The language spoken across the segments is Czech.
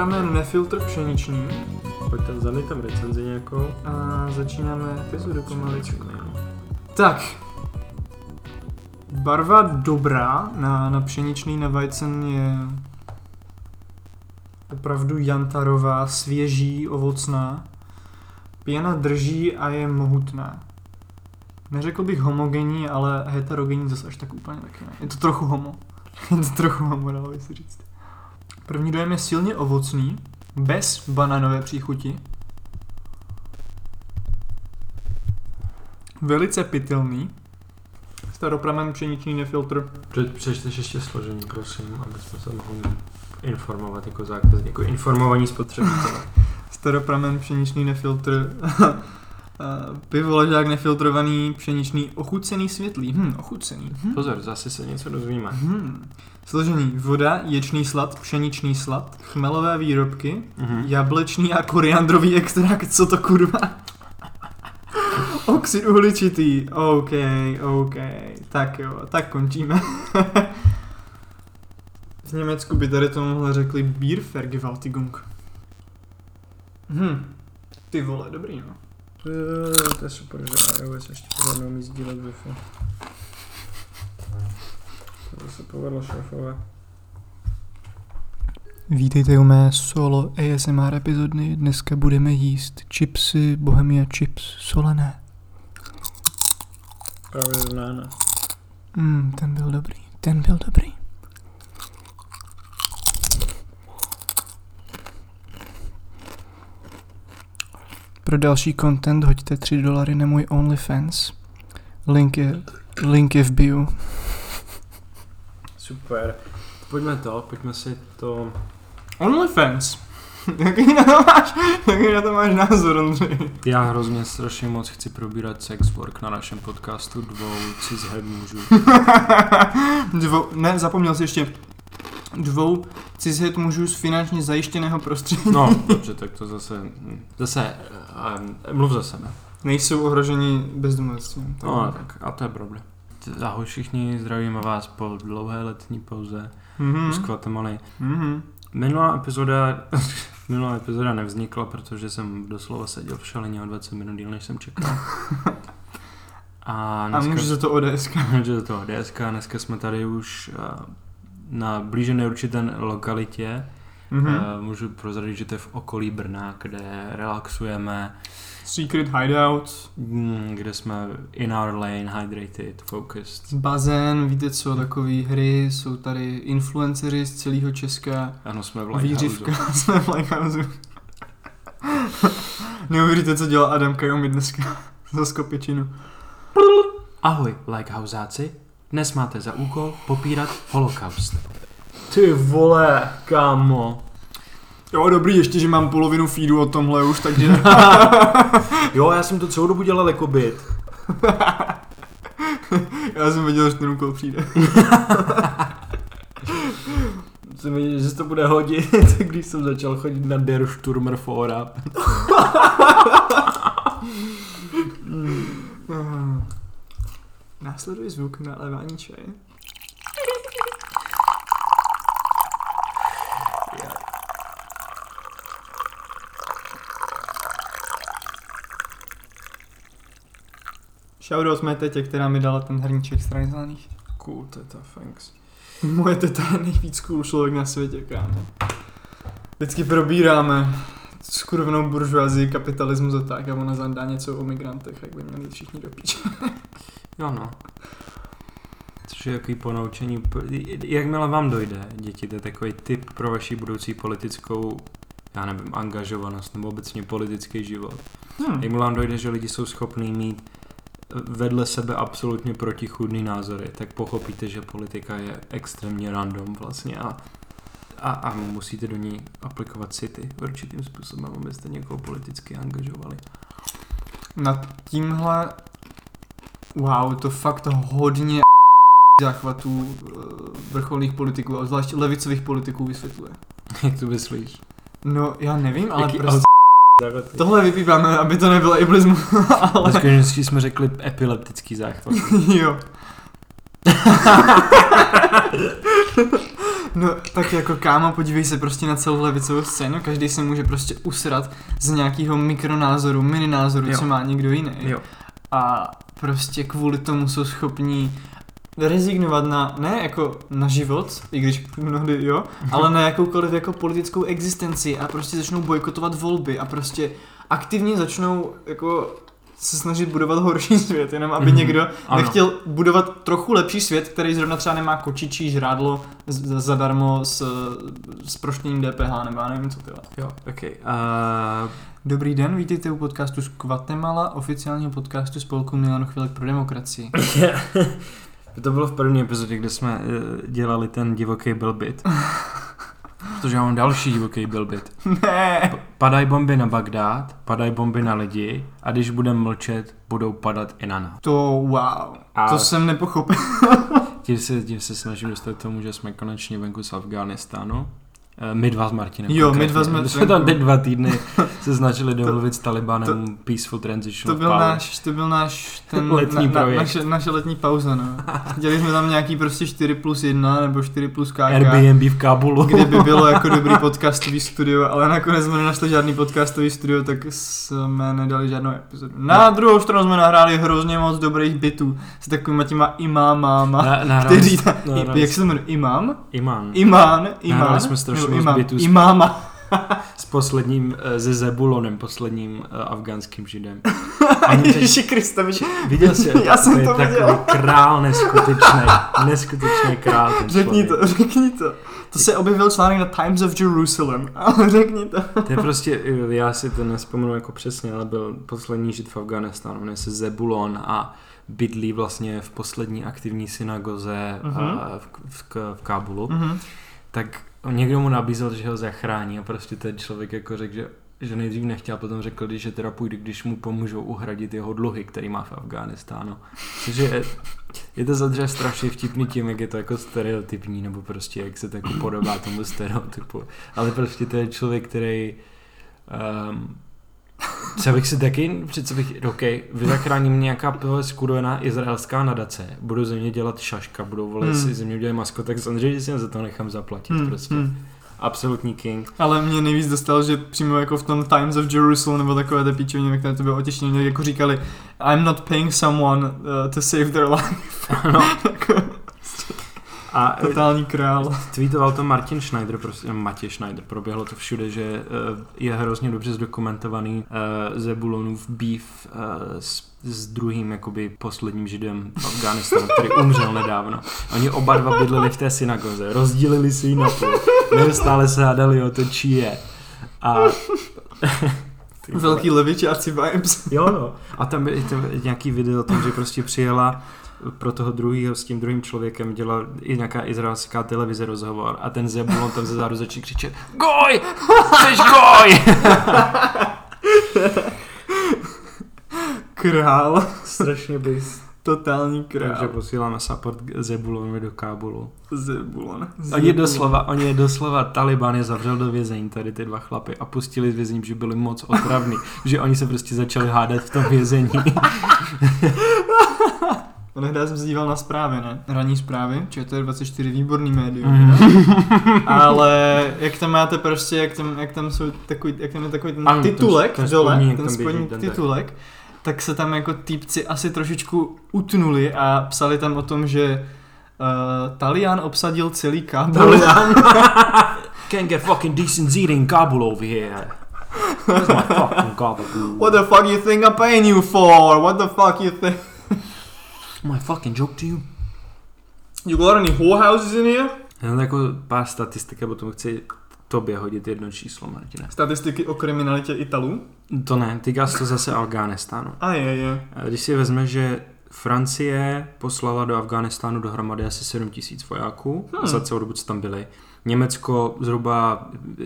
Starpramen Nefiltr pšeniční Pojďte, zadej tam recenzi nějakou. a začínáme epizodu pomaličku. Tak. Barva dobrá na, na pšeničný na vajcen je opravdu jantarová, svěží, ovocná. Pěna drží a je mohutná. Neřekl bych homogenní, ale heterogenní zase až tak úplně taky ne. Je to trochu homo. je to trochu homo, dalo by se říct. První dojem je silně ovocný, bez bananové příchuti. Velice pitelný. Staropramen pšeničný nefiltr. Pře- Přečteš ještě složení, prosím, aby jsme se mohli informovat jako zákazník, jako informovaní spotřebitelé. Staropramen pšeničný nefiltr. Pivo ležák nefiltrovaný, pšeničný, ochucený světlý. Hm, ochucený. Hm. Pozor, zase se něco dozvíme. Hmm. Složení voda, ječný slad, pšeničný slad, chmelové výrobky, Mhm. jablečný a koriandrový extrakt, co to kurva? Oxid uhličitý, OK, OK, tak jo, tak končíme. v Německu by tady tomuhle řekli Biervergewaltigung. Hm, ty vole, dobrý no. Eh, To je super, že iOS ještě pořád neumí sdílet Wi-Fi. To se povedlo šéfové. Vítejte u mé solo ASMR epizodny. Dneska budeme jíst chipsy Bohemia Chips solené. Právě znána. Hmm, ten byl dobrý, ten byl dobrý. Pro další content hoďte 3 dolary na můj OnlyFans. Link je, link je v bio. Super. Pojďme to, pojďme si to... OnlyFans? Jaký na to máš, jaký na to máš názor, Ondřej? Já hrozně strašně moc chci probírat sex work na našem podcastu dvou cishead mužů. Dvou, ne, zapomněl jsi ještě dvou cishet mužů z finančně zajištěného prostředí. No, dobře, tak to zase... Zase, um, mluv za sebe. Nejsou ohroženi bezdomovectvím. No, tak, a to je problém. Ahoj všichni, zdravíme vás po dlouhé letní pauze Mhm. z Guatemaly. Mhm. Minulá epizoda, minulá epizoda nevznikla, protože jsem doslova seděl v šaleně o 20 minut díl, než jsem čekal. A A dneska, může za to ODS. může to DSK, dneska jsme tady už eh, na blíže neurčité lokalitě. Mhm. Eh, Můžu prozradit, že to je v okolí Brna, kde relaxujeme, Secret hideout, mm, kde jsme in our lane, hydrated, focused. bazén, víte co, takové hry, jsou tady influenceři z celého Česka, Ano, jsme v Lighthouse. výřivka, jsme v Lighthouse. Neuvěříte, co dělá Adam Kajomi dneska za skopičinu. Ahoj, Lighthouseáci. Dnes máte za úkol popírat holokaust. Ty vole, kámo. Jo, dobrý, ještě, že mám polovinu feedu o tomhle už, takže... Jo, já jsem to celou dobu dělal jako byt. Já jsem věděl, že ten úkol přijde. Jsem věděl, že se to bude hodit, když jsem začal chodit na Der Sturmer Fora. Následuje zvuk nalévání čaje. Shoutout mé tetě, která mi dala ten hrníček strany zelených. Cool, teta, thanks. Moje teta je nejvíc cool člověk na světě, kámo. Vždycky probíráme skurvenou buržoazii, kapitalismus a tak a ona zadá něco o migrantech, jak by měli všichni do píče. Jo no. Což je jaký ponaučení. Jakmile vám dojde, děti, to je takový tip pro vaši budoucí politickou, já nevím, angažovanost nebo obecně politický život. Hmm. Jakmile vám dojde, že lidi jsou schopní mít vedle sebe absolutně protichůdný názory, tak pochopíte, že politika je extrémně random vlastně a, a, a musíte do ní aplikovat city určitým způsobem, abyste někoho politicky angažovali. Nad tímhle, wow, to fakt hodně záchvatů eh, vrcholných politiků, a zvlášť levicových politiků vysvětluje. Jak to myslíš? No, já nevím, ale Jaký prostě tohle vypíváme, aby to nebylo ableismus, ale Ve skutečnosti jsme řekli epileptický záchvat. jo. No, tak jako kámo, podívej se prostě na celou levicovou scénu, každý se může prostě usrat z nějakého mikronázoru, mininázoru, Jo. co má někdo jiný. Jo. A prostě kvůli tomu jsou schopní rezignovat na, ne jako na život, i když mnohdy jo, ale na jakoukoliv jako politickou existenci a prostě začnou bojkotovat volby a prostě aktivně začnou jako se snažit budovat horší svět, jenom aby Mhm. někdo Ano. nechtěl budovat trochu lepší svět, který zrovna třeba nemá kočičí žrádlo zadarmo s, s proštěním DPH, nebo já nevím co ty. Jo, ok. Uh, Dobrý den, vítejte u podcastu z Guatemala, oficiálního podcastu spolku Milan Chvilek pro demokracii. to bylo v první epizodě, kde jsme eh, dělali ten divoký bilbit. Protože já mám další divoký bilbit. ne! Padají bomby na Bagdád, padají bomby na lidi a když budeme mlčet, budou padat i na nás. To wow, A to jsem nepochopil. tím se, tím se snažím dostat k tomu, že jsme konečně venku z Afghánistánu. Eh, My dva s Martinem. Jo, my dva jsme jsme tam teď dva týdny se snažili domluvit s Talibanem to- Peaceful Transition To byl náš, to byl náš ten Letní na, na, projekt. naše, naše letní pauza, no. Dělali jsme tam nějaký prostě 4 plus 1 nebo 4 plus KK. Airbnb v Kábulu. kde by bylo jako dobrý podcastový studio, ale nakonec jsme nenašli žádný podcastový studio, tak jsme nedali žádnou epizodu. Na druhou stranu jsme nahráli hrozně moc dobrých bitů s takovýma těma imámama, Na, na, kteří ta, na, i, jak se to jmenuje, imám? Imán. Imán, imán, Nahrali jsme strašně moc imám, bitů s- imáma. S posledním, eh, se Zebulonem, posledním uh, afgánským židem. Ježiši Krista, Viděl jsi, Já jsem je to takový viděl. král neskutečný, neskutečný král ten řekni člověk. to, řekni to. To se objevil článek na Times of Jerusalem, ale řekni to. To je prostě, eh, já si to nespomenu jako přesně, ale byl poslední žid v Afganistánu, jmenuje se Zebulon a bydlí vlastně v poslední aktivní synagoze Mhm. uh, v, v, v Kábulu. Mhm. tak někdo mu nabízel, že ho zachrání a prostě ten člověk jako řekl, že že nejdřív nechtěl, potom řekl, že teda půjde, když mu pomůžou uhradit jeho dluhy, který má v Afghánistánu. Takže je, je to zadře strašně vtipný tím, jak je to jako stereotypní, nebo prostě jak se to jako podobá tomu stereotypu. Ale prostě to je člověk, který um, co bych si taky, přece bych, OK, vy zachráním nějaká tohle skurvená izraelská nadace, budou ze mě dělat šaška, budou volit Hmm. si ze mě udělat masko, tak samozřejmě, že si za to nechám zaplatit Hmm, prostě. hmm. Absolutní king. Ale mě nejvíc dostal, že přímo jako v tom Times of Jerusalem nebo takové té píčoviny, které to bylo otěštění, jako říkali I'm not paying someone uh, to save their life. Ano. Jako A eh, Totální král. tweetoval to Martin Schneider, prostě, Matěj Schneider, proběhlo to všude, že eh, je hrozně dobře zdokumentovaný uh, Zebulonův beef uh, s, s druhým jakoby posledním židem v Afganistánu, který umřel nedávno. Oni oba dva bydleli v té synagoze, rozdílili si ji na půl, neustále se hádali o to, čí je. A. Velký levičáci vibes. Jo, no. A tam je to nějaký video o tom, že prostě přijela pro toho druhého s tím druhým člověkem dělala i nějaká izraelská televize rozhovor a ten Zebulon tam ze záru začne křičet Goj! Chceš goj! Král. Strašně bys. Totální Takže král. posíláme support Zebulonovi do Kábulu. Zebulon. Oni doslova, oni je doslova, Taliban je zavřel do vězení, tady ty dva chlapy, a pustili z vězení, že byli moc otravní, že oni se prostě začali hádat v tom vězení. Onehdá jsem se díval na zprávy, ne? Ranní zprávy, ČT24, výborný médium. Teda. Ale jak tam máte prostě, jak tam, jak tam jsou takový, jak tam je takový ten Ano, ten- titulek ten dole, spodní, ten spodní ten tak. titulek, tak se tam jako týpci asi trošičku utnuli a psali tam o tom, že uh, Talian obsadil celý Kábul. Taliban. Can't get fucking decent eating in Kabul over here. Where's my fucking Kabul? What the fuck you think I'm paying you for? What the fuck you think? My fucking joke to you. You got any whorehouses in here? Já jako pár statistik, a potom chci tobě hodit jedno číslo, Martine. Statistiky o kriminalitě Italů? To ne, týká se to zase Afghánistánu. A je, je. A Když si vezme, že Francie poslala do Afghánistánu dohromady asi 7 tisíc vojáků Hmm. za celou dobu, co tam byli. Německo zhruba, e,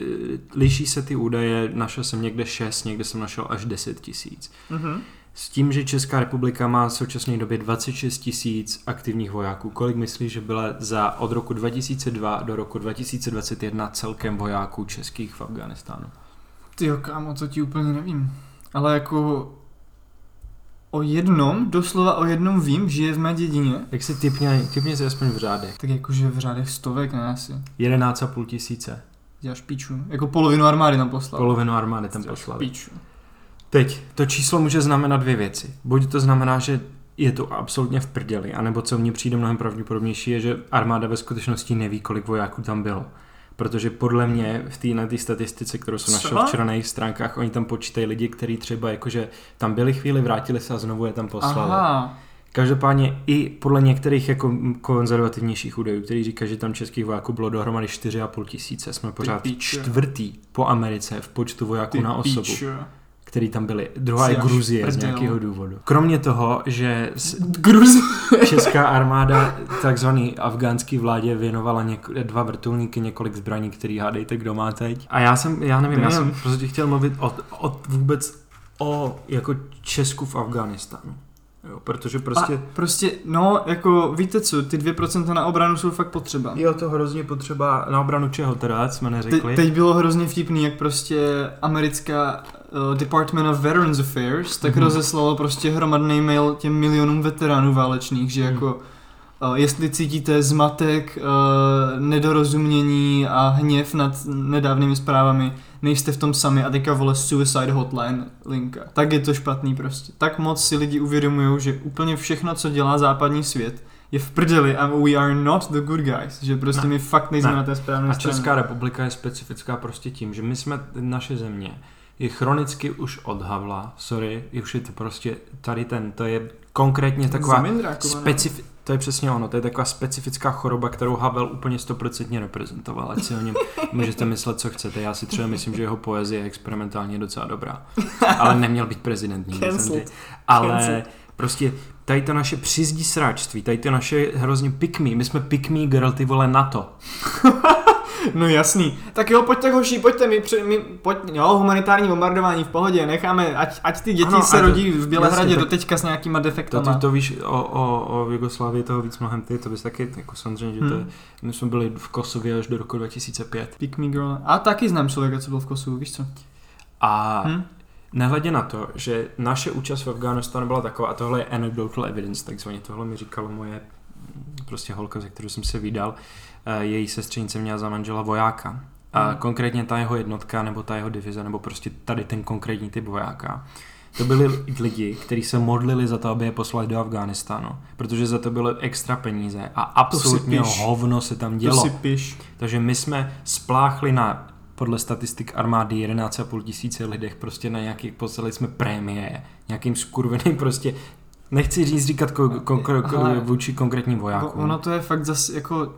liší se ty údaje, našel jsem někde 6, někde jsem našel až 10 tisíc. Mhm. S tím, že Česká republika má v současné době 26 tisíc aktivních vojáků, kolik myslíš, že byla za od roku 2002 do roku 2021 celkem vojáků českých v Afghánistánu? Ty jo, kámo, to ti úplně nevím. Ale jako O jednom, doslova o jednom vím, žije v mé dědině. Jak si typně, typně si aspoň v řádech. Tak jakože v řádech stovek, ne asi. 11,5 tisíce. Děláš píču. Jako polovinu armády tam poslal. Polovinu armády tam. Píču. Teď, to číslo může znamenat dvě věci. Buď to znamená, že je to absolutně v prdeli, anebo co mně přijde mnohem pravděpodobnější, je, že armáda ve skutečnosti neví, kolik vojáků tam bylo. Protože podle mě v té na té statistice, kterou jsem našel včera na jejich stránkách, oni tam počítají lidi, kteří třeba jakože tam byli chvíli, vrátili se a znovu je tam poslali. Aha. Každopádně i podle některých jako konzervativnějších údajů, který říká, že tam českých vojáků bylo dohromady 4,5 tisíce, jsme pořád čtvrtý po Americe v počtu vojáků Ty na osobu píču. Který tam byli. Druhá je Gruzie z nějakého důvodu. Kromě toho, že Gruzi. česká armáda takzvaný afgánský vládě věnovala něk- dva vrtulníky, několik zbraní, který hádejte, kdo má teď. A já jsem, já nevím, já jsem Damn. prostě chtěl mluvit o, o vůbec o jako Česku v Afghánistánu. Jo, protože prostě... A prostě, no, jako, víte co, ty 2% na obranu jsou fakt potřeba. Je to hrozně potřeba na obranu čeho teda, jsme Te, neřekli. teď bylo hrozně vtipný, jak prostě americká uh, Department of Veterans Affairs tak Mhm. rozeslalo prostě hromadný mail těm milionům veteránů válečných, že Mhm. jako jestli cítíte zmatek, uh, nedorozumění a hněv nad nedávnými zprávami, nejste v tom sami a teďka vole suicide hotline linka. Tak je to špatný prostě. Tak moc si lidi uvědomují, že úplně všechno, co dělá západní svět, je v prdeli a we are not the good guys. Že prostě Ne. my fakt nejsme Ne. na té správné A straně. Česká republika je specifická prostě tím, že my jsme, naše země je chronicky už od Havla, sorry, už je to prostě tady ten, to je konkrétně taková specif, to je přesně ono, to je taková specifická choroba, kterou Havel úplně stoprocentně reprezentoval, ať si o něm můžete myslet, co chcete. Já si třeba myslím, že jeho poezie je experimentálně docela dobrá, ale neměl být prezident nikdy. Ale Cancelled. prostě tady to naše přizdí sráčství, tady to naše hrozně pick me, my jsme pick me girl, ty vole na to. No jasný. Tak jo, pojďte hoší, pojďte, my, při, my pojď, jo, humanitární bombardování v pohodě, necháme, ať, ať ty děti Ano, se to- rodí v Bělehradě do teďka s nějakýma To, defektama. ty to víš o, o, o Jugoslávii toho víc mnohem ty, to bys taky, jako samozřejmě, že to je, Hmm. my jsme byli v Kosově až do roku 2005. Pick me girl. A taky znám člověka, co byl v Kosovu, víš co? A Hm? Nehledě na to, že naše účast v Afghánistánu byla taková, a tohle je anecdotal evidence, takzvaně tohle mi říkala moje prostě holka, ze kterou jsem se vydal, její sestřenice měla za manžela vojáka. A Hmm. konkrétně ta jeho jednotka, nebo ta jeho divize, nebo prostě tady ten konkrétní typ vojáka. To byli lidi, kteří se modlili za to, aby je poslali do Afghánistánu, protože za to byly extra peníze a absolutně hovno se tam To dělo. si piš. Takže my jsme spláchli na podle statistik armády 11,5 tisíce lidech prostě na nějakých, poslali jsme prémie, nějakým skurveným prostě, nechci říct říkat ko, ko, ko, ko, Ale- vůči konkrétním vojákům. Ono to je fakt zase jako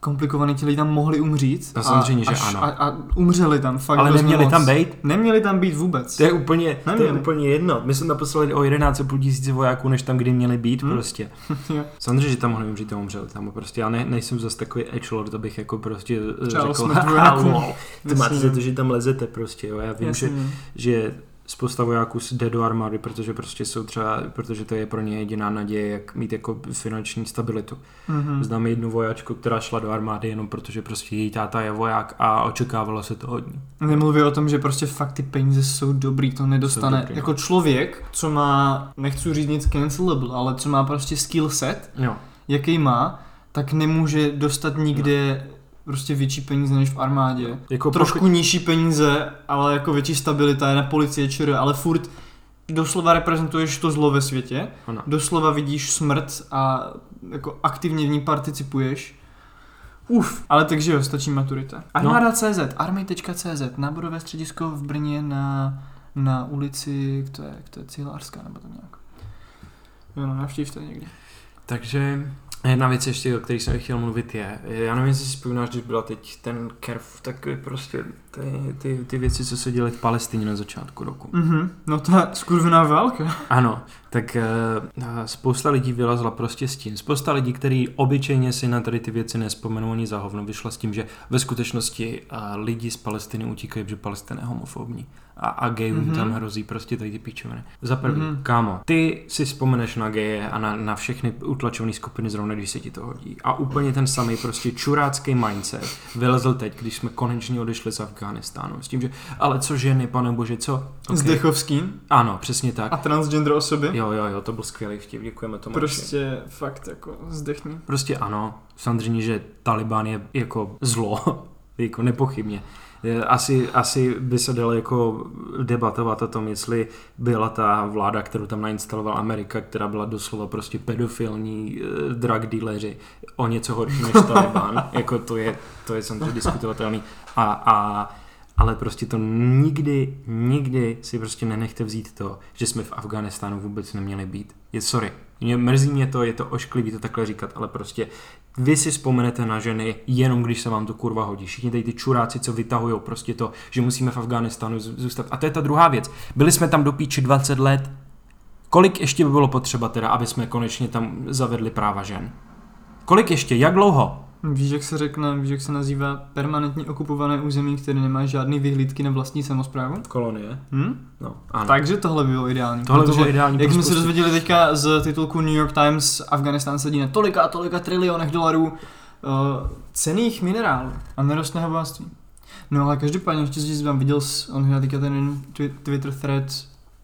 komplikovaný, ti lidi tam mohli umřít. No samozřejmě, že až, ano. A, a umřeli tam fakt Ale neměli moc. tam být? Neměli tam být vůbec. To je úplně, to je Neměli. úplně jedno. My jsme tam poslali o 11,5 tisíce vojáků, než tam kdy měli být Hmm. prostě. Samozřejmě, že tam mohli umřít a umřeli tam. Prostě já ne, nejsem zase takový edgelord, abych jako prostě řekl, smrt vojákům. halo, to máte za to, že tam lezete prostě, jo. Já vím, že Jasně. že spousta vojáků jde do armády, protože prostě jsou třeba, protože to je pro ně jediná naděje, jak mít jako finanční stabilitu. Mhm. Znám jednu vojáčku, která šla do armády jenom protože prostě její táta je voják a očekávalo se to hodně. Nemluví o tom, že prostě fakt ty peníze jsou dobrý, to nedostane. Jsou dobrý, no. jako člověk, co má, nechci říct nic cancelable, ale co má prostě skill set, Jo. jaký má, tak nemůže dostat nikde prostě větší peníze než v armádě. Jako Trošku nižší peníze, ale jako větší stabilita je na policie ČR, ale furt doslova reprezentuješ to zlo ve světě, Ano. doslova vidíš smrt a jako aktivně v ní participuješ. Uf, ale takže jo, stačí maturita. Armáda.cz, army.cz, náborové středisko v Brně na, na ulici, to je, to je Cihlářská, nebo to nějak. Jo, no, navštívte někdy. Takže jedna věc ještě, o které jsem chtěl mluvit je, já nevím, jestli si vzpomínáš, když byla teď ten kerf, tak prostě ty, ty, ty věci, co se děly v Palestině na začátku roku. Mhm, no ta skurvená válka. Ano, tak uh, spousta lidí vylezla prostě s tím. Spousta lidí, kteří obyčejně si na tady ty věci nespomenou ani za hovno, vyšla s tím, že ve skutečnosti uh, lidi z Palestiny utíkají, protože Palestina je homofobní. A, a gayům Mhm. mm-hmm. tam hrozí prostě tady ty píčoviny. Za první, Mhm. mm-hmm. kámo, ty si vzpomeneš na geje a na, na všechny utlačované skupiny zrovna když se ti to hodí. A úplně ten samý prostě čurácký mindset vylezl teď, když jsme konečně odešli z Afghánistánu. S tím, že ale co ženy, pane bože, co? Okay. S Dechovským? Ano, přesně tak. A transgender osoby? Jo, jo, jo, to byl skvělý vtip, děkujeme tomu. Prostě fakt jako zdechni. Prostě ano, samozřejmě, že Taliban je jako zlo, jako nepochybně. Asi, asi by se dalo jako debatovat o tom, jestli byla ta vláda, kterou tam nainstalovala Amerika, která byla doslova prostě pedofilní eh, drug dealeri, o něco horší než Taliban. jako to je, to je samozřejmě diskutovatelný. A, a ale prostě to nikdy, nikdy si prostě nenechte vzít to, že jsme v Afganistánu vůbec neměli být. Je sorry, mě mrzí mě to, je to ošklivý to takhle říkat, ale prostě vy si vzpomenete na ženy jenom když se vám to kurva hodí. Všichni tady ty čuráci, co vytahují prostě to, že musíme v Afganistánu zůstat. A to je ta druhá věc. Byli jsme tam do píči 20 let. Kolik ještě by bylo potřeba teda, aby jsme konečně tam zavedli práva žen? Kolik ještě? Jak dlouho? Víš, jak se řekne, víš, jak se nazývá permanentně okupované území, které nemá žádný vyhlídky na vlastní samozprávu? Kolonie. Hm? No, ano. Takže tohle bylo ideální. Tohle bylo ideální. Jak jsme se dozvěděli teďka z titulku New York Times, Afganistán sedí na tolika a tolika trilionech dolarů uh, cených minerálů a nerostného bohatství. No ale každopádně ještě vám viděl, on hned teďka ten Twitter thread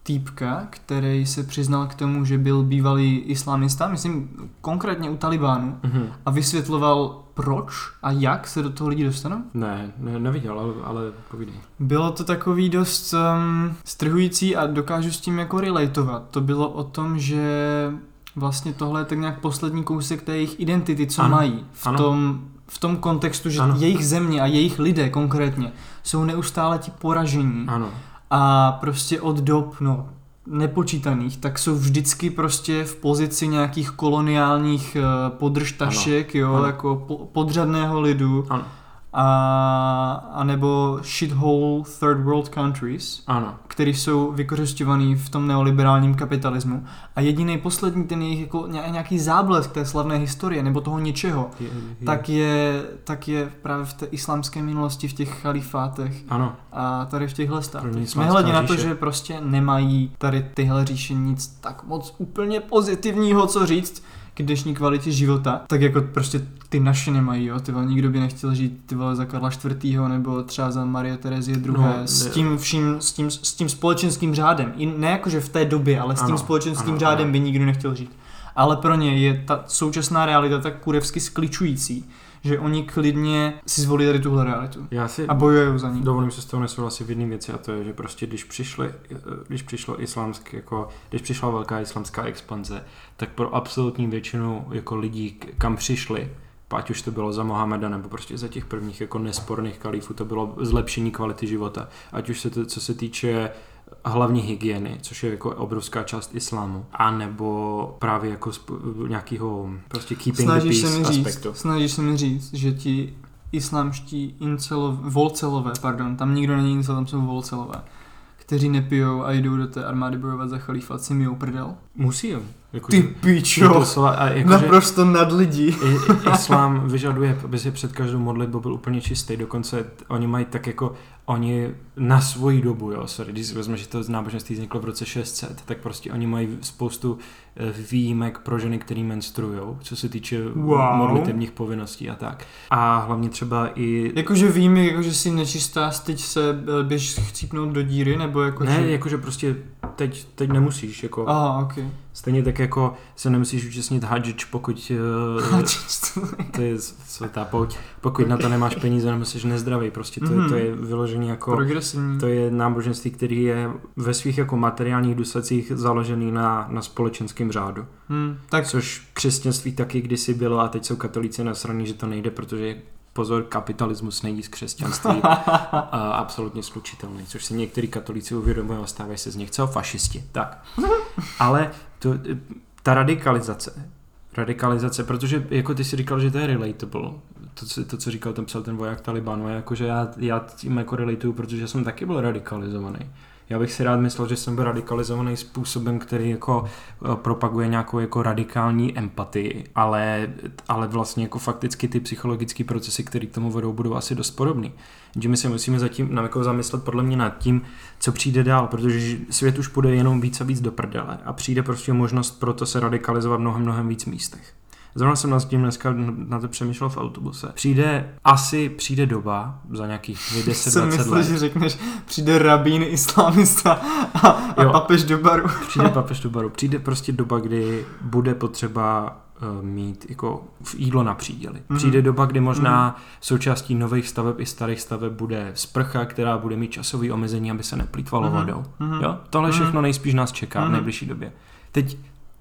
týpka, který se přiznal k tomu, že byl bývalý islamista, myslím konkrétně u Talibánu, mm-hmm. a vysvětloval proč a jak se do toho lidi dostanou? Ne, ne neviděl, ale, ale povídej. Bylo to takový dost um, strhující a dokážu s tím jako relatovat. To bylo o tom, že vlastně tohle je tak nějak poslední kousek té jejich identity, co ano, mají v ano. tom v tom kontextu, že ano. jejich země a jejich lidé konkrétně jsou neustále ti poražení. Ano a prostě od dob, no, nepočítaných, tak jsou vždycky prostě v pozici nějakých koloniálních uh, podržtašek, ano. jo, ano. jako po, podřadného lidu. Ano a, a nebo shithole third world countries, ano. které jsou vykořišťovaný v tom neoliberálním kapitalismu. A jediný poslední ten jejich jako nějaký záblesk té slavné historie nebo toho něčeho, je, je. Tak, je, tak je právě v té islámské minulosti, v těch chalifátech ano. a tady v těchhle státech. Nehledě na to, že prostě nemají tady tyhle říše nic tak moc úplně pozitivního, co říct, k dnešní kvalitě života, tak jako prostě ty naše nemají, jo, ty vole, nikdo by nechtěl žít ty vole za Karla IV. nebo třeba za Marie Terezie II. No, s tím vším, s tím, s tím společenským řádem, I ne jakože v té době, ale s tím ano, společenským ano, řádem ano. by nikdo nechtěl žít. Ale pro ně je ta současná realita tak kurevsky skličující, že oni klidně si zvolili tady tuhle realitu. Já si a bojují za ní. Dovolím se s tou nesouhlasit v jedné věci a to je, že prostě když, přišli, když přišlo islámské, jako, když přišla velká islámská expanze, tak pro absolutní většinu jako lidí, kam přišli, ať už to bylo za Mohameda nebo prostě za těch prvních jako nesporných kalifů, to bylo zlepšení kvality života. Ať už se to, co se týče hlavní hygieny, což je jako obrovská část islámu, a nebo právě jako nějakého prostě keeping snažíš the peace se mi říct, aspektu. Snažíš se mi říct, že ti islámští incelové, volcelové, pardon, tam nikdo není incel, tam jsou volcelové, kteří nepijou a jdou do té armády bojovat za chalífa, si mijou prdel? Musí jo. Jako, Ty pičo, a jako, naprosto nad lidí. Islám vyžaduje, aby si před každou modlitbou byl úplně čistý, dokonce oni mají tak jako oni na svoji dobu, jo, sorry, když si vezme, že to náboženství vzniklo v roce 600, tak prostě oni mají spoustu eh, výjimek pro ženy, které menstruují, co se týče wow. modlitevních povinností a tak. A hlavně třeba i... Jakože výjimek, jakože si nečistá, teď se eh, běž chcípnout do díry, nebo jako... Ne, že... jakože prostě teď, teď nemusíš, jako... Aha, okay. Stejně tak jako se nemusíš účastnit hadžič, pokud to je světá pouť, pokud na to nemáš peníze nebo jsi nezdravý, prostě to, mm-hmm. je, to je vyložený jako Progresivní. to je náboženství, který je ve svých jako materiálních důsledcích založený na, na společenském řádu. Hmm, tak. Což křesťanství taky kdysi bylo a teď jsou katolíci nasraní, že to nejde, protože pozor, kapitalismus není z křesťanství a absolutně slučitelný, což si některý katolíci uvědomují a stávají se z nich co? Fašisti. Tak. Ale to, ta radikalizace, radikalizace, protože jako ty si říkal, že to je relatable, to, co, to, co říkal ten psal ten voják Talibanu, jakože já, já tím jako relateuju, protože jsem taky byl radikalizovaný. Já bych si rád myslel, že jsem byl radikalizovaný způsobem, který jako eh, propaguje nějakou jako radikální empatii, ale, ale vlastně jako fakticky ty psychologické procesy, které k tomu vedou, budou asi dost podobný. Že my se musíme zatím nám jako zamyslet podle mě nad tím, co přijde dál, protože svět už půjde jenom víc a víc do prdele a přijde prostě možnost pro to se radikalizovat mnohem, mnohem víc místech. Zrovna jsem nad tím dneska na to přemýšlel v autobuse. Přijde, asi přijde doba za nějakých 10-20 Jsem myslel, let. že řekneš, přijde rabín islamista a, a Jo. papež do baru. Přijde papež do baru. Přijde prostě doba, kdy bude potřeba eh, mít jako jídlo na příděli. Mhm. Přijde doba, kdy možná součástí nových staveb i starých staveb bude sprcha, která bude mít časové omezení, aby se neplýtvalo Mhm. vodou. Mhm. Jo? Tohle Mhm. všechno nejspíš nás čeká v Mhm. nejbližší době. Teď,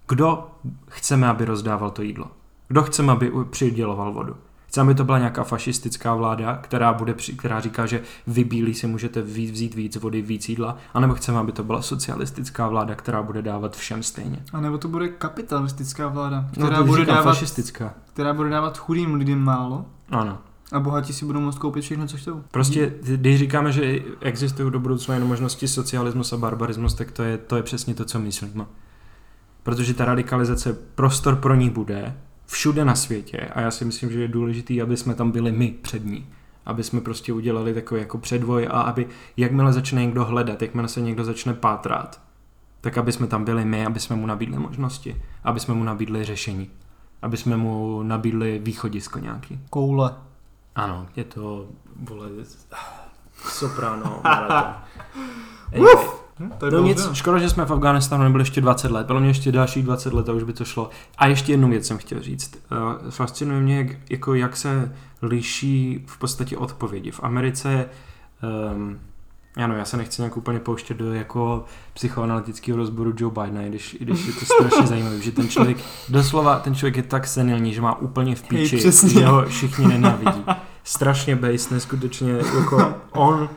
kdo chceme, aby rozdával to jídlo? Kdo chceme, aby přiděloval vodu? Chceme, aby to byla nějaká fašistická vláda, která, bude, která říká, že vy bílí si můžete víc, vzít víc vody, víc jídla, anebo chceme, aby to byla socialistická vláda, která bude dávat všem stejně. A nebo to bude kapitalistická vláda, No, která, to bude říkám dávat, fašistická. která bude dávat chudým lidem málo Ano. a bohatí si budou moct koupit všechno, co chcou. Prostě, když říkáme, že existují do budoucna jenom možnosti socialismus a barbarismus, tak to je, to je přesně to, co myslíme. Protože ta radikalizace, prostor pro ní bude všude na světě a já si myslím, že je důležité, aby jsme tam byli my před ní. Aby jsme prostě udělali takový jako předvoj a aby, jakmile začne někdo hledat, jakmile se někdo začne pátrat, tak aby jsme tam byli my, aby jsme mu nabídli možnosti, aby jsme mu nabídli řešení, aby jsme mu nabídli východisko nějaký. Koule. Ano, je to, vole, soprano, maraton. Anyway, Hm, to je no bylo nic, dobré. škoda, že jsme v Afganistánu nebyli ještě 20 let, bylo mě ještě další 20 let a už by to šlo. A ještě jednu věc jsem chtěl říct. Uh, fascinuje mě, jak, jako jak se liší v podstatě odpovědi. V Americe um, ano, já se nechci nějak úplně pouštět do jako psychoanalytického rozboru Joe Bidena, i když, i když je to strašně zajímavé, že ten člověk, doslova, ten člověk je tak senilní, že má úplně v Hej, píči, přesně. že ho všichni nenávidí. Strašně base, neskutečně, jako on,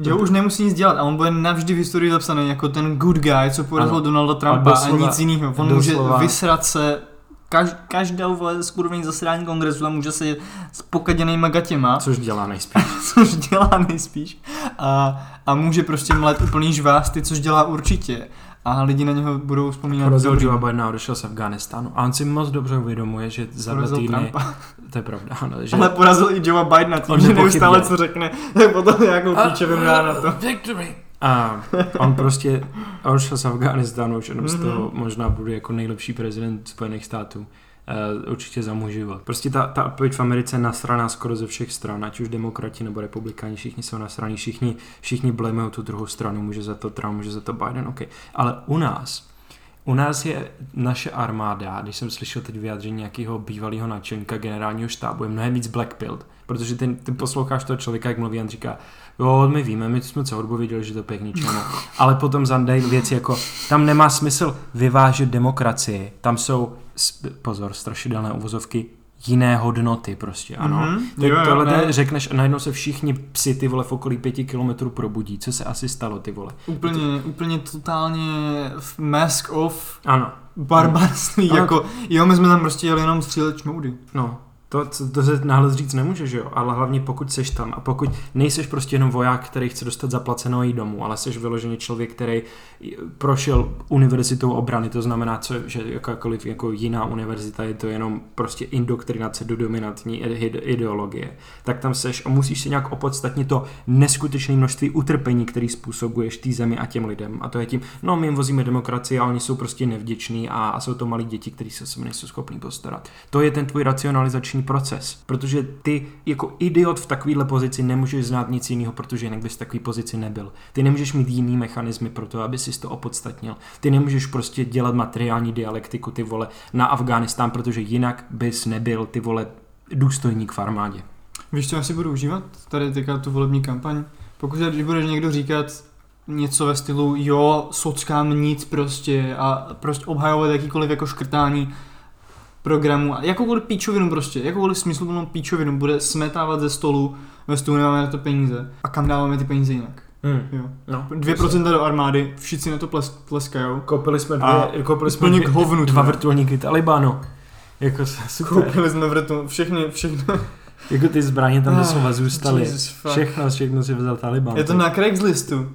Že už nemusí nic dělat a on bude navždy v historii zapsaný jako ten good guy, co porazil. Donalda Trumpa a, doslova- nic jiného. On doslova- může vysrat se kaž, každou vole skurvený zasedání kongresu a může se s pokaděnýma gatěma, což dělá nejspíš. což dělá nejspíš. A, a může prostě mlet úplný žvásty, což dělá určitě. A lidi na něho budou vzpomínat Porazil. Joe Bidena a odešel z Afganistánu. A on si moc dobře uvědomuje, že za dva Porazil týdny, Trumpa. to je pravda, ano, že Ale porazil i Joea Bidena tím, On že neustále co řekne, tak potom nějakou píčevinu dá na to. Victory! A on prostě odešel z Afganistánu, už jenom z Mhm. toho možná bude jako nejlepší prezident Spojených států. Uh, určitě za můj život. Prostě ta, ta odpověď v Americe je nasraná skoro ze všech stran, ať už demokrati nebo republikáni, všichni jsou nasraní, všichni, všichni blamují tu druhou stranu, může za to Trump, může za to Biden, OK. Ale u nás, u nás je naše armáda, když jsem slyšel teď vyjádření nějakého bývalého náčelníka generálního štábu, je mnohem víc blackpilled, protože ty, ty posloucháš toho člověka, jak mluví, on říká, jo, my víme, my jsme celou dobu věděli, že to je k ničemu. Ale potom zandají věci jako, tam nemá smysl vyvážet demokracii, tam jsou, pozor, strašidelné uvozovky, jiné hodnoty prostě, ano. Mhm. Tak Jo, jo, tohle ne. ty řekneš a najednou se všichni psi ty vole v okolí pěti kilometrů probudí. Co se asi stalo ty vole? Úplně, úplně totálně mask off Ano, barbarství, Ano. jako jo, my jsme tam prostě jeli jenom střílet čmoudy. no. To, to, se náhle říct nemůže, že jo? Ale hlavně pokud seš tam a pokud nejseš prostě jenom voják, který chce dostat zaplaceno jít domů, ale seš vyloženě člověk, který prošel univerzitou obrany, to znamená, co, že jakákoliv jako jiná univerzita je to jenom prostě indoktrinace do dominantní ide- ideologie, tak tam seš a musíš si nějak opodstatnit to neskutečné množství utrpení, který způsobuješ té zemi a těm lidem. A to je tím, no my jim vozíme demokracii a oni jsou prostě nevděční a, a jsou to malí děti, kteří se sebe nejsou schopní postarat. To je ten tvůj racionalizační proces, protože ty jako idiot v takovéhle pozici nemůžeš znát nic jiného, protože jinak bys v takové pozici nebyl. Ty nemůžeš mít jiný mechanismy pro to, aby si to opodstatnil. Ty nemůžeš prostě dělat materiální dialektiku, ty vole, na Afghánistán, protože jinak bys nebyl, ty vole, důstojník v armádě. Víš, co já si budu užívat tady teďka tu volební kampaň? Pokud když budeš někdo říkat něco ve stylu jo, sockám nic prostě a prostě obhajovat jakýkoliv jako škrtání programu a jakoukoliv píčovinu prostě, jakoukoliv smysluplnou píčovinu bude smetávat ze stolu ve stylu nemáme na to peníze a kam dáváme ty peníze jinak. Hmm. Jo. No, 2% do armády, všichni na to ples, tleskajou. Koupili jsme, A dvě, koupili jsme dvě, hovnu, dva vrtulníky Talibánu. Jako super. Koupili jsme v retu, všechny, všechno. Jako ty zbraně tam doslova zůstaly. Jesus, fuck. Všechno, všechno si vzal Taliban. Je to na Craigslistu.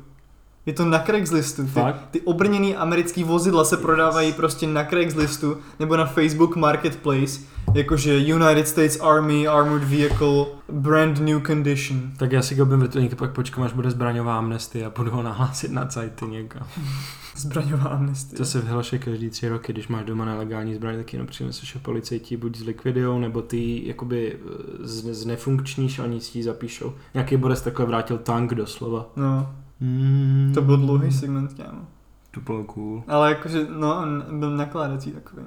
Je to na Craigslistu. Ty, Fakt? ty obrněný americký vozidla se prodávají prostě na Craigslistu nebo na Facebook Marketplace, jakože United States Army Armored Vehicle Brand New Condition. Tak já si koupím vrtulník, pak počkám, až bude zbraňová amnestie a budu ho nahlásit na cajty někam. Zbraňová amnestie. To se vyhlašuje každý tři roky, když máš doma nelegální zbraň, tak jenom přineseš a policajti buď zlikvidujou, nebo ty jakoby eh, z- znefunkčníš a oni si ji zapíšou. Nějaký Boris takhle vrátil tank doslova. No, Mm. to byl dlouhý segment, kámo. To bylo cool. Ale jakože, no, byl nakládací takový.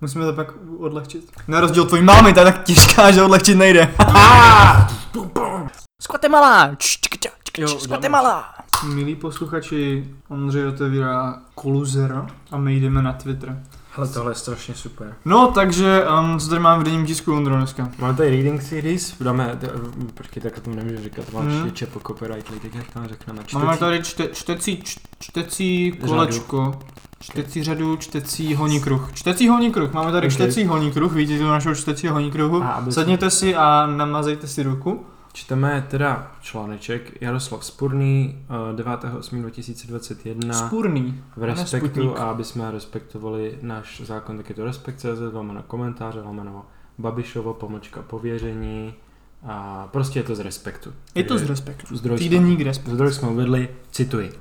Musíme to pak odlehčit. Na rozdíl tvojí mámy, ta je tak těžká, že odlehčit nejde. Skvatemala! Jo, Skvatemala! Milí posluchači, Ondřej otevírá kolu Zero a my jdeme na Twitter. Ale tohle je strašně super. No, takže, um, co tady mám v denním tisku, Ondro, dneska? Máme tady reading series, dáme, d- počkej, tak to nemůžu říkat, mám Mhm. mm. čepo copyright, tak jak tam řekneme, Máme tady čte, čtecí, čtecí kolečko. Čtecí řadu, čtecí honí kruh. Čtecí honí kruh, máme tady Ok. čtecí honí kruh, vidíte tu našeho čtecího honí kruhu. Sedněte si a namazejte si ruku. Čteme teda článeček Jaroslav Spurný eh, 9.8.2021 Spurný. v Respektu a aby jsme respektovali náš zákon, tak je to Respekt.cz, lomeno komentáře, lomeno Babišovo, pomlčka pověření a prostě je to z Respektu. Je to z respektu. zdroj jsme- Týdenník respekt. Zdroj jsme uvedli, cituji.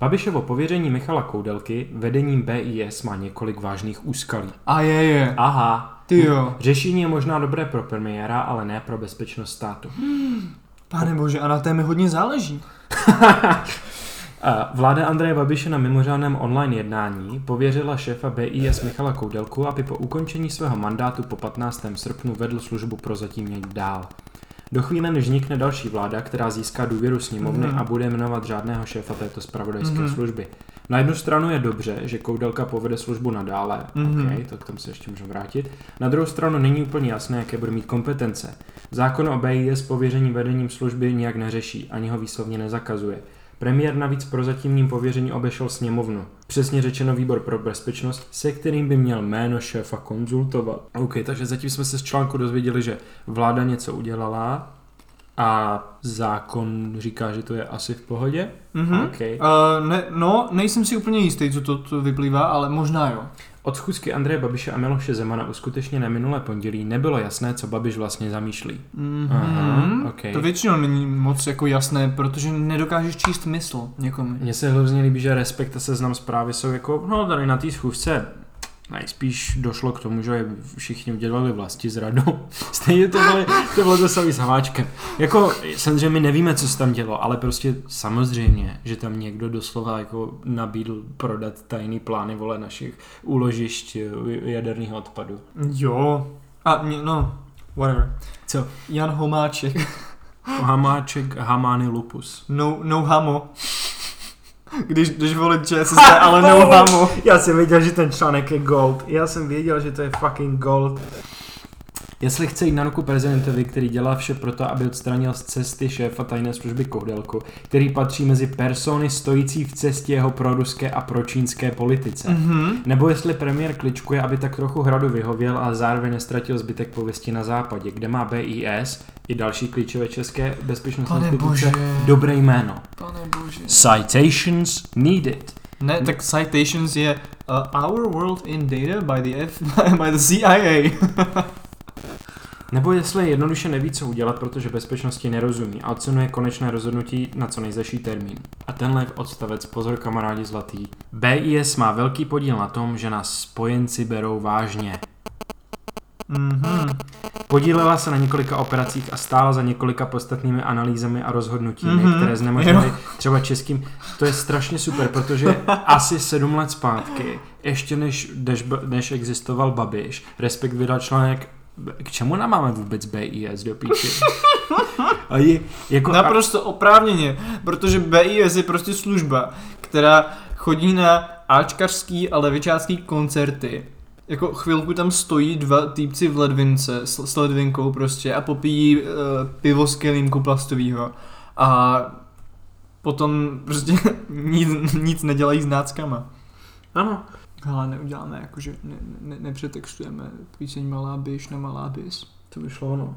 Babišovo pověření Michala Koudelky vedením BIS má několik vážných úskalí. A je, je. Aha, Ty jo. řešení je možná dobré pro premiéra, ale ne pro bezpečnost státu. Pane bože, a na té mi hodně záleží. Vláda Andreje Babiše na mimořádném online jednání pověřila šéfa BIS Michala Koudelku, aby po ukončení svého mandátu po 15. srpnu vedl službu prozatímně dál. Do chvíle, než vznikne další vláda, která získá důvěru sněmovny Mhm. a bude jmenovat řádného šéfa této spravodajské Mhm. služby. Na jednu stranu je dobře, že Koudelka povede službu nadále, Mhm. okay, to k tomu se ještě můžeme vrátit. Na druhou stranu není úplně jasné, jaké bude mít kompetence. Zákon o BIS pověření vedením služby nijak neřeší, ani ho výslovně nezakazuje. Premiér navíc prozatímním pověření obešel sněmovnu. Přesně řečeno výbor pro bezpečnost, se kterým by měl jméno šéfa konzultovat. OK, takže zatím jsme se z článku dozvěděli, že vláda něco udělala a zákon říká, že to je asi v pohodě. Mhm. OK. Uh, ne, no, nejsem si úplně jistý, co to, to vyplývá, ale možná jo. Od schůzky Andreje Babiše a Miloše Zemana uskutečněné minulé pondělí nebylo jasné, co Babiš vlastně zamýšlí. Mhm. Aha, ok. To většinou není moc jako jasné, protože nedokážeš číst mysl někomu. Mně se hrozně líbí, že Respekt a Seznam zprávy jsou jako, no tady na té schůzce nejspíš došlo k tomu, že všichni udělali vlasti zradu. Stejně to bylo, to bylo to samý s Hamáčkem. Jako, samozřejmě my nevíme, co se tam dělo, ale prostě samozřejmě, že tam někdo doslova jako nabídl prodat tajný plány vole našich úložišť eh, jaderného odpadu. Jo. A no, whatever. Co? Jan Homáček. Hamáček, Hamány, Lupus. No, no hamo. Když jdeš volit ČSSD, ale no. Já jsem věděl, že ten článek je gold. Já jsem věděl, že to je fucking gold. Jestli chce jít na ruku prezidentovi, který dělá vše pro to, aby odstranil z cesty šéfa tajné služby Koudelku, který patří mezi persony stojící v cestě jeho proruské a pročínské politice. Mhm. Nebo jestli premiér kličkuje, aby tak trochu hradu vyhověl a zároveň nestratil zbytek pověsti na západě, kde má BIS i další klíčové české bezpečnostní instituce dobré jméno. Pane bože. Citations needed. Ne, tak citations je uh, Our World in Data by the, F, by the CIA. Nebo jestli jednoduše neví, co udělat, protože bezpečnosti nerozumí a ocenuje konečné rozhodnutí na co nejzaší termín. A tenhle odstavec, pozor kamarádi zlatý. BIS má velký podíl na tom, že nás spojenci berou vážně. Mhm. Podílela se na několika operacích a stála za několika podstatnými analýzami a rozhodnutími, Mhm. mm-hmm. které znemožnily třeba českým. To je strašně super, protože asi sedm let zpátky, ještě než, než, než existoval Babiš, Respekt vydal článek k čemu nám máme vůbec BIS do píči? A je, jako, Naprosto oprávněně, protože BIS je prostě služba, která chodí na Ačkařský a levičácký koncerty. Jako chvilku tam stojí dva týpci v ledvince s, s ledvinkou prostě a popíjí uh, pivo z kelímku plastového. A potom prostě nic, nic nedělají s náckama. ano, Ale neuděláme, jakože ne, ne, nepřetextujeme píseň Malá byš na Malá bys. to by šlo ono.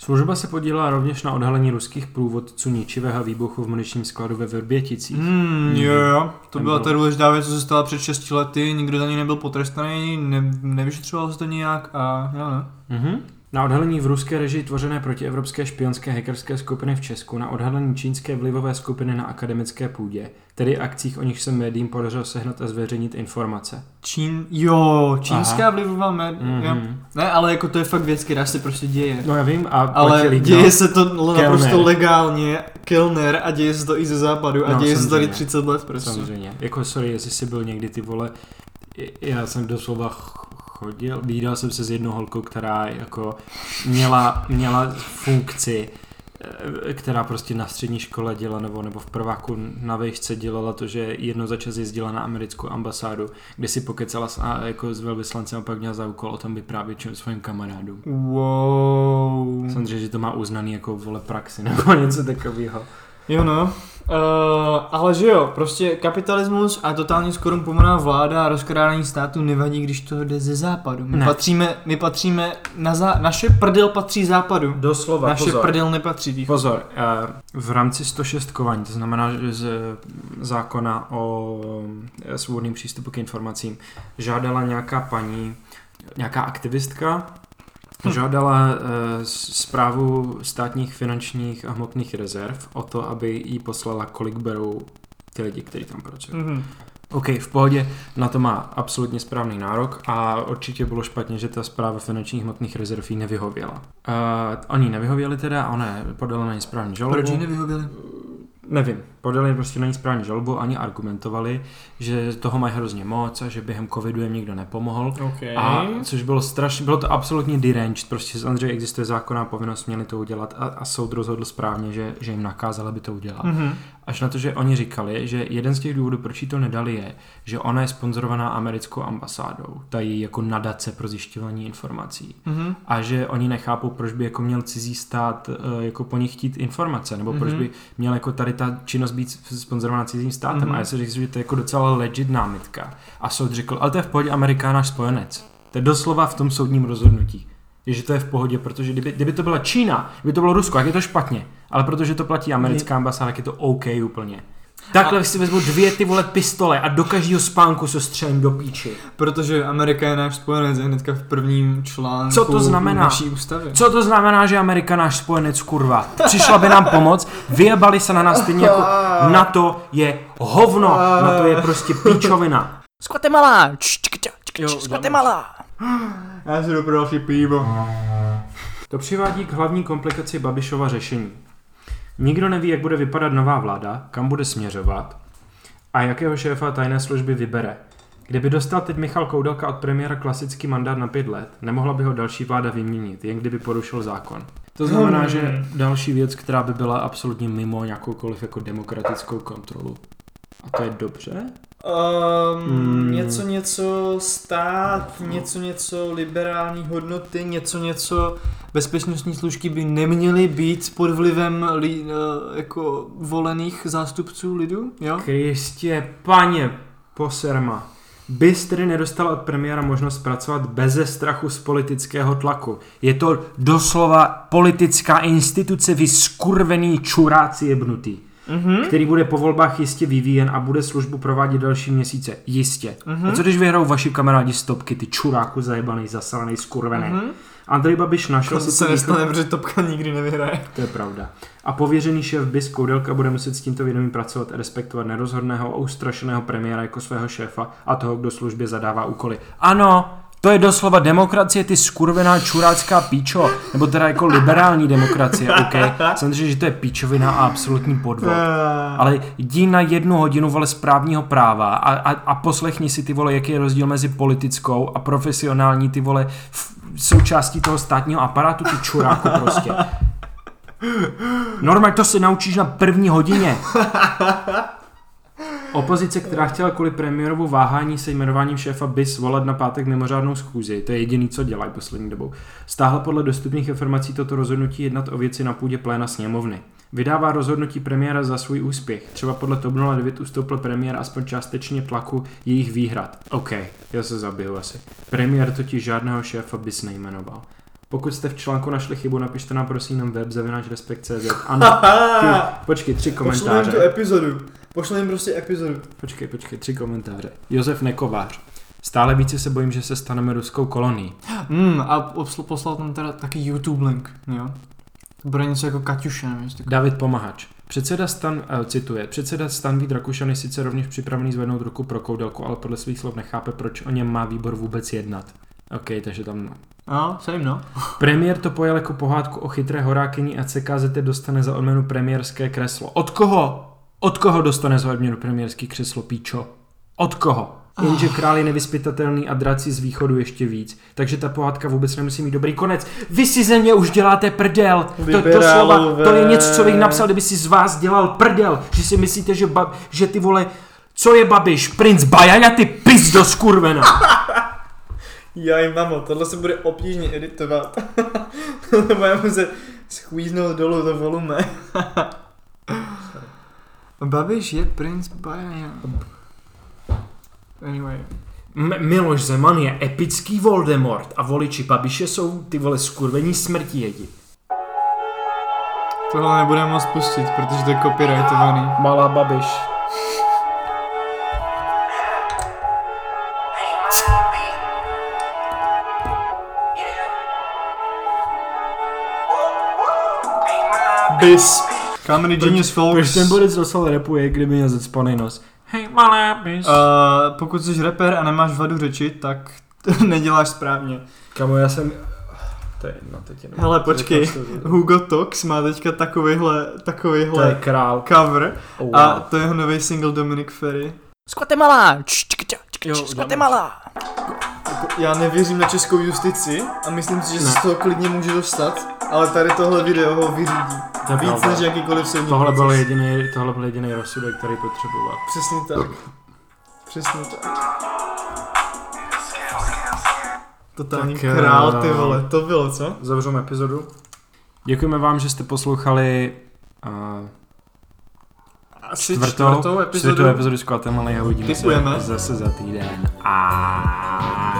Služba se podílela rovněž na odhalení ruských průvodců ničivého výbuchu v muničním skladu ve Vrběticích. Hmm, jo, jo, to byla byl- ta důležitá věc, co se stala před 6 lety, nikdo za ní nebyl potrestaný, ne, nevyšetřoval se to nějak a jo, no. Mhm. Na odhalení v ruské režii tvořené protievropské špionské hackerské skupiny v Česku, na odhalení čínské vlivové skupiny na akademické půdě, tedy akcích, o nich se médiím podařilo sehnat a zveřejnit informace. Čín, jo, čínská Aha. vlivová média. Mhm. Ne, ale jako to je fakt věc, která se prostě děje. No já vím, a ale lidi, děje no. se to Kellner. naprosto legálně, Kellner, a děje se to i ze západu, a No, děje se to tady samozřejmě. 30 let prostě. Samozřejmě. Jako sorry, jestli jsi byl někdy ty vole, já jsem doslova chodil, výdal jsem se s jednou holkou, která jako měla, měla funkci, eh, která prostě na střední škole dělala, nebo, nebo v prváku na výšce dělala to, že jedno za čas jezdila na americkou ambasádu, kde si pokecala s, a, jako s velvyslancem a pak měla za úkol o tom vyprávět čem svým kamarádům. Wow. Samozřejmě, že to má uznaný jako vole praxi nebo něco takového. Jo no. Uh, ale že jo, prostě kapitalismus a totálně skorumpovaná vláda a rozkrádání státu nevadí, když to jde ze západu. My Ne. patříme, my patříme, na zá, naše prdel patří západu. Doslova, Naše prdel nepatří východu. Pozor, eh, v rámci 106 kování, to znamená že z zákona o eh, svobodném přístupu k informacím, žádala nějaká paní, nějaká aktivistka. Žádala eh, zprávu státních finančních a hmotných rezerv o to, aby jí poslala, kolik berou ty lidi, kteří tam pracují. Mhm. OK, v pohodě, na to má absolutně správný nárok a určitě bylo špatně, že ta zpráva finančních hmotných rezerv jí nevyhověla. Uh, oni nevyhověli teda, a ona podala na ní správní žalobu. Proč jí nevyhověli? Nevím, podali prostě na ní správní žalobu, ani argumentovali, že toho mají hrozně moc a že během covidu jim nikdo nepomohl. Okay. A což bylo strašně, bylo to absolutně deranged, prostě samozřejmě existuje zákonná povinnost, měli to udělat a, a soud rozhodl správně, že, že jim nakázal, aby to udělat. Mhm. Až na to, že oni říkali, že jeden z těch důvodů, proč jí to nedali, je, že ona je sponzorovaná americkou ambasádou, ta její jako nadace pro zjišťování informací. Mhm. A že oni nechápou, proč by jako měl cizí stát eh, jako po nich chtít informace, nebo proč Mhm. by měl jako tady ta činnost být sponzorovaná cizím státem. Mhm. A já si říkám, že to je jako docela legit námitka. A soud řekl, ale to je v pohodě Ameriká náš spojenec. To je doslova v tom soudním rozhodnutí. Je, že to je v pohodě, protože kdyby, kdyby to byla Čína, kdyby to bylo Rusko, tak je to špatně. Ale protože to platí americká ambasáda, tak je to OK úplně. Takhle si vezmu dvě ty vole pistole a do každého spánku se střelím do píči. Protože Amerika je náš spojenec je hnedka v prvním článku Co to znamená? naší ústavy. Co to znamená, že Amerika náš spojenec kurva? Přišla by nám pomoct, vyjebali se na nás stejně jako na to je hovno, na to je prostě píčovina. Z Guatemala! Jo, Z Guatemala! Já si jdu další pivo. To přivádí k hlavní komplikaci Babišova řešení. Nikdo neví, jak bude vypadat nová vláda, kam bude směřovat a jakého šéfa tajné služby vybere. Kdyby dostal teď Michal Koudelka od premiéra klasický mandát na pět let, nemohla by ho další vláda vyměnit, jen kdyby porušil zákon. To znamená, Hmm. že další věc, která by byla absolutně mimo nějakoukoliv jako demokratickou kontrolu. A to je dobře? Um, Mm. Něco, něco stát, něco, něco liberální hodnoty, něco, něco bezpečnostní služky by neměly být pod vlivem li, uh, jako volených zástupců lidu, jo? Kristě, paně, poserma. Bys tedy nedostal od premiéra možnost pracovat beze strachu z politického tlaku. Je to doslova politická instituce, vy skurvený čuráci jebnutý, Mhm. který bude po volbách jistě vyvíjen a bude službu provádět další měsíce. Jistě. Mhm. A co když vyhrajou vaši kamarádi stopky, ty čuráku zajebaný, zasalený, skurvený? Mhm. Andrej Babiš našel To si se tu nestane, protože Topka nikdy nevyhraje. to je pravda. A pověřený šéf BIS Koudelka bude muset s tímto vědomím pracovat a respektovat nerozhodného a ustrašeného premiéra jako svého šéfa a toho, kdo službě zadává úkoly. Ano, to je doslova demokracie, ty skurvená čurácká píčo, nebo teda jako liberální demokracie, OK? Samozřejmě, že to je píčovina a absolutní podvod. Ale jdi na jednu hodinu vole správního práva a, a, a poslechni si ty vole, jaký je rozdíl mezi politickou a profesionální ty vole v, součástí toho státního aparátu, ty čuráku prostě. Normálně to se naučíš na první hodině. Opozice, která chtěla kvůli premiérovu váhání se jmenováním šéfa BIS volat na pátek mimořádnou schůzi, to je jediný, co dělají poslední dobou, stáhla podle dostupných informací toto rozhodnutí jednat o věci na půdě pléna sněmovny. Vydává rozhodnutí premiéra za svůj úspěch. Třeba podle TOP 09 ustoupil premiér aspoň částečně tlaku jejich výhrad. OK, já se zabiju asi. Premiér totiž žádného šéfa BIS nejmenoval. Pokud jste v článku našli chybu, napište nám prosím na web zavináč.cz. Ano, ty, počkej, tři komentáře. epizodu. Pošlem jim prostě epizodu. Počkej, počkej, tři komentáře. Josef Nekovář. Stále více se bojím, že se staneme ruskou kolonií. Hmm, a obsl- poslal tam teda taky YouTube link, jo. To bude něco jako Kaťuše, nevím, jestli David Pomahač. Předseda stan, uh, cituje, předseda stan Vít Rakušan je sice rovněž připravený zvednout ruku pro koudelku, ale podle svých slov nechápe, proč o něm má výbor vůbec jednat. OK, takže tam... No, same no. Premiér to pojal jako pohádku o chytré horákyni a CKZT dostane za odměnu premiérské kreslo. Od koho? Od koho dostane za odměnu premiérský křeslo, píčo? Od koho? Jenže král je nevyspytatelný a draci z východu ještě víc. Takže ta pohádka vůbec nemusí mít dobrý konec. Vy si ze mě už děláte prdel. To, to, slova, to je něco, co bych napsal, kdyby si z vás dělal prdel. Že si myslíte, že, ba, že ty vole, co je Babiš, princ Bajaja, ty pizdo skurvená. Jaj, mamo, tohle se bude obtížně editovat. Nebo já se schvíznout dolů to volume. Babiš je princ Bajaja. Anyway. M- Miloš Zeman je epický Voldemort a voliči Babiše jsou ty vole skurvení smrti jedi. Tohle nebudeme moc pustit, protože to je copyrightovaný. Malá Babiš. Bis. Comedy Genius Proč Folks. ten borec dostal repuje, kdyby měl zacpaný nos? Hej, malá Babiš. Uh, pokud jsi rapper a nemáš vadu řeči, tak to neděláš správně. Kamo, já jsem... To je jedno, teď jenom. Hele, počkej. Hugo Tox má teďka takovýhle, To je takovýhle král. cover Oh, a to je jeho nový single Dominic Ferry. Z Guatemala! Jo, Z Guatemala! Já nevěřím na českou justici a myslím si, že se Ne. z toho klidně může dostat, ale tady tohle video ho vyřídí. To Víc pravda. než jakýkoliv soudní Tohle byl jediný, tohle byl jediný rozsudek, který potřeboval. Přesně tak. Přesně tak. Totální Tak, král, eh, ty vole, to bylo, co? Zavřeme epizodu. Děkujeme vám, že jste poslouchali uh, Asi čtvrtou, čtvrtou čtvrtou epizodu. epizodu s Guatemala a uvidíme se zase za týden. A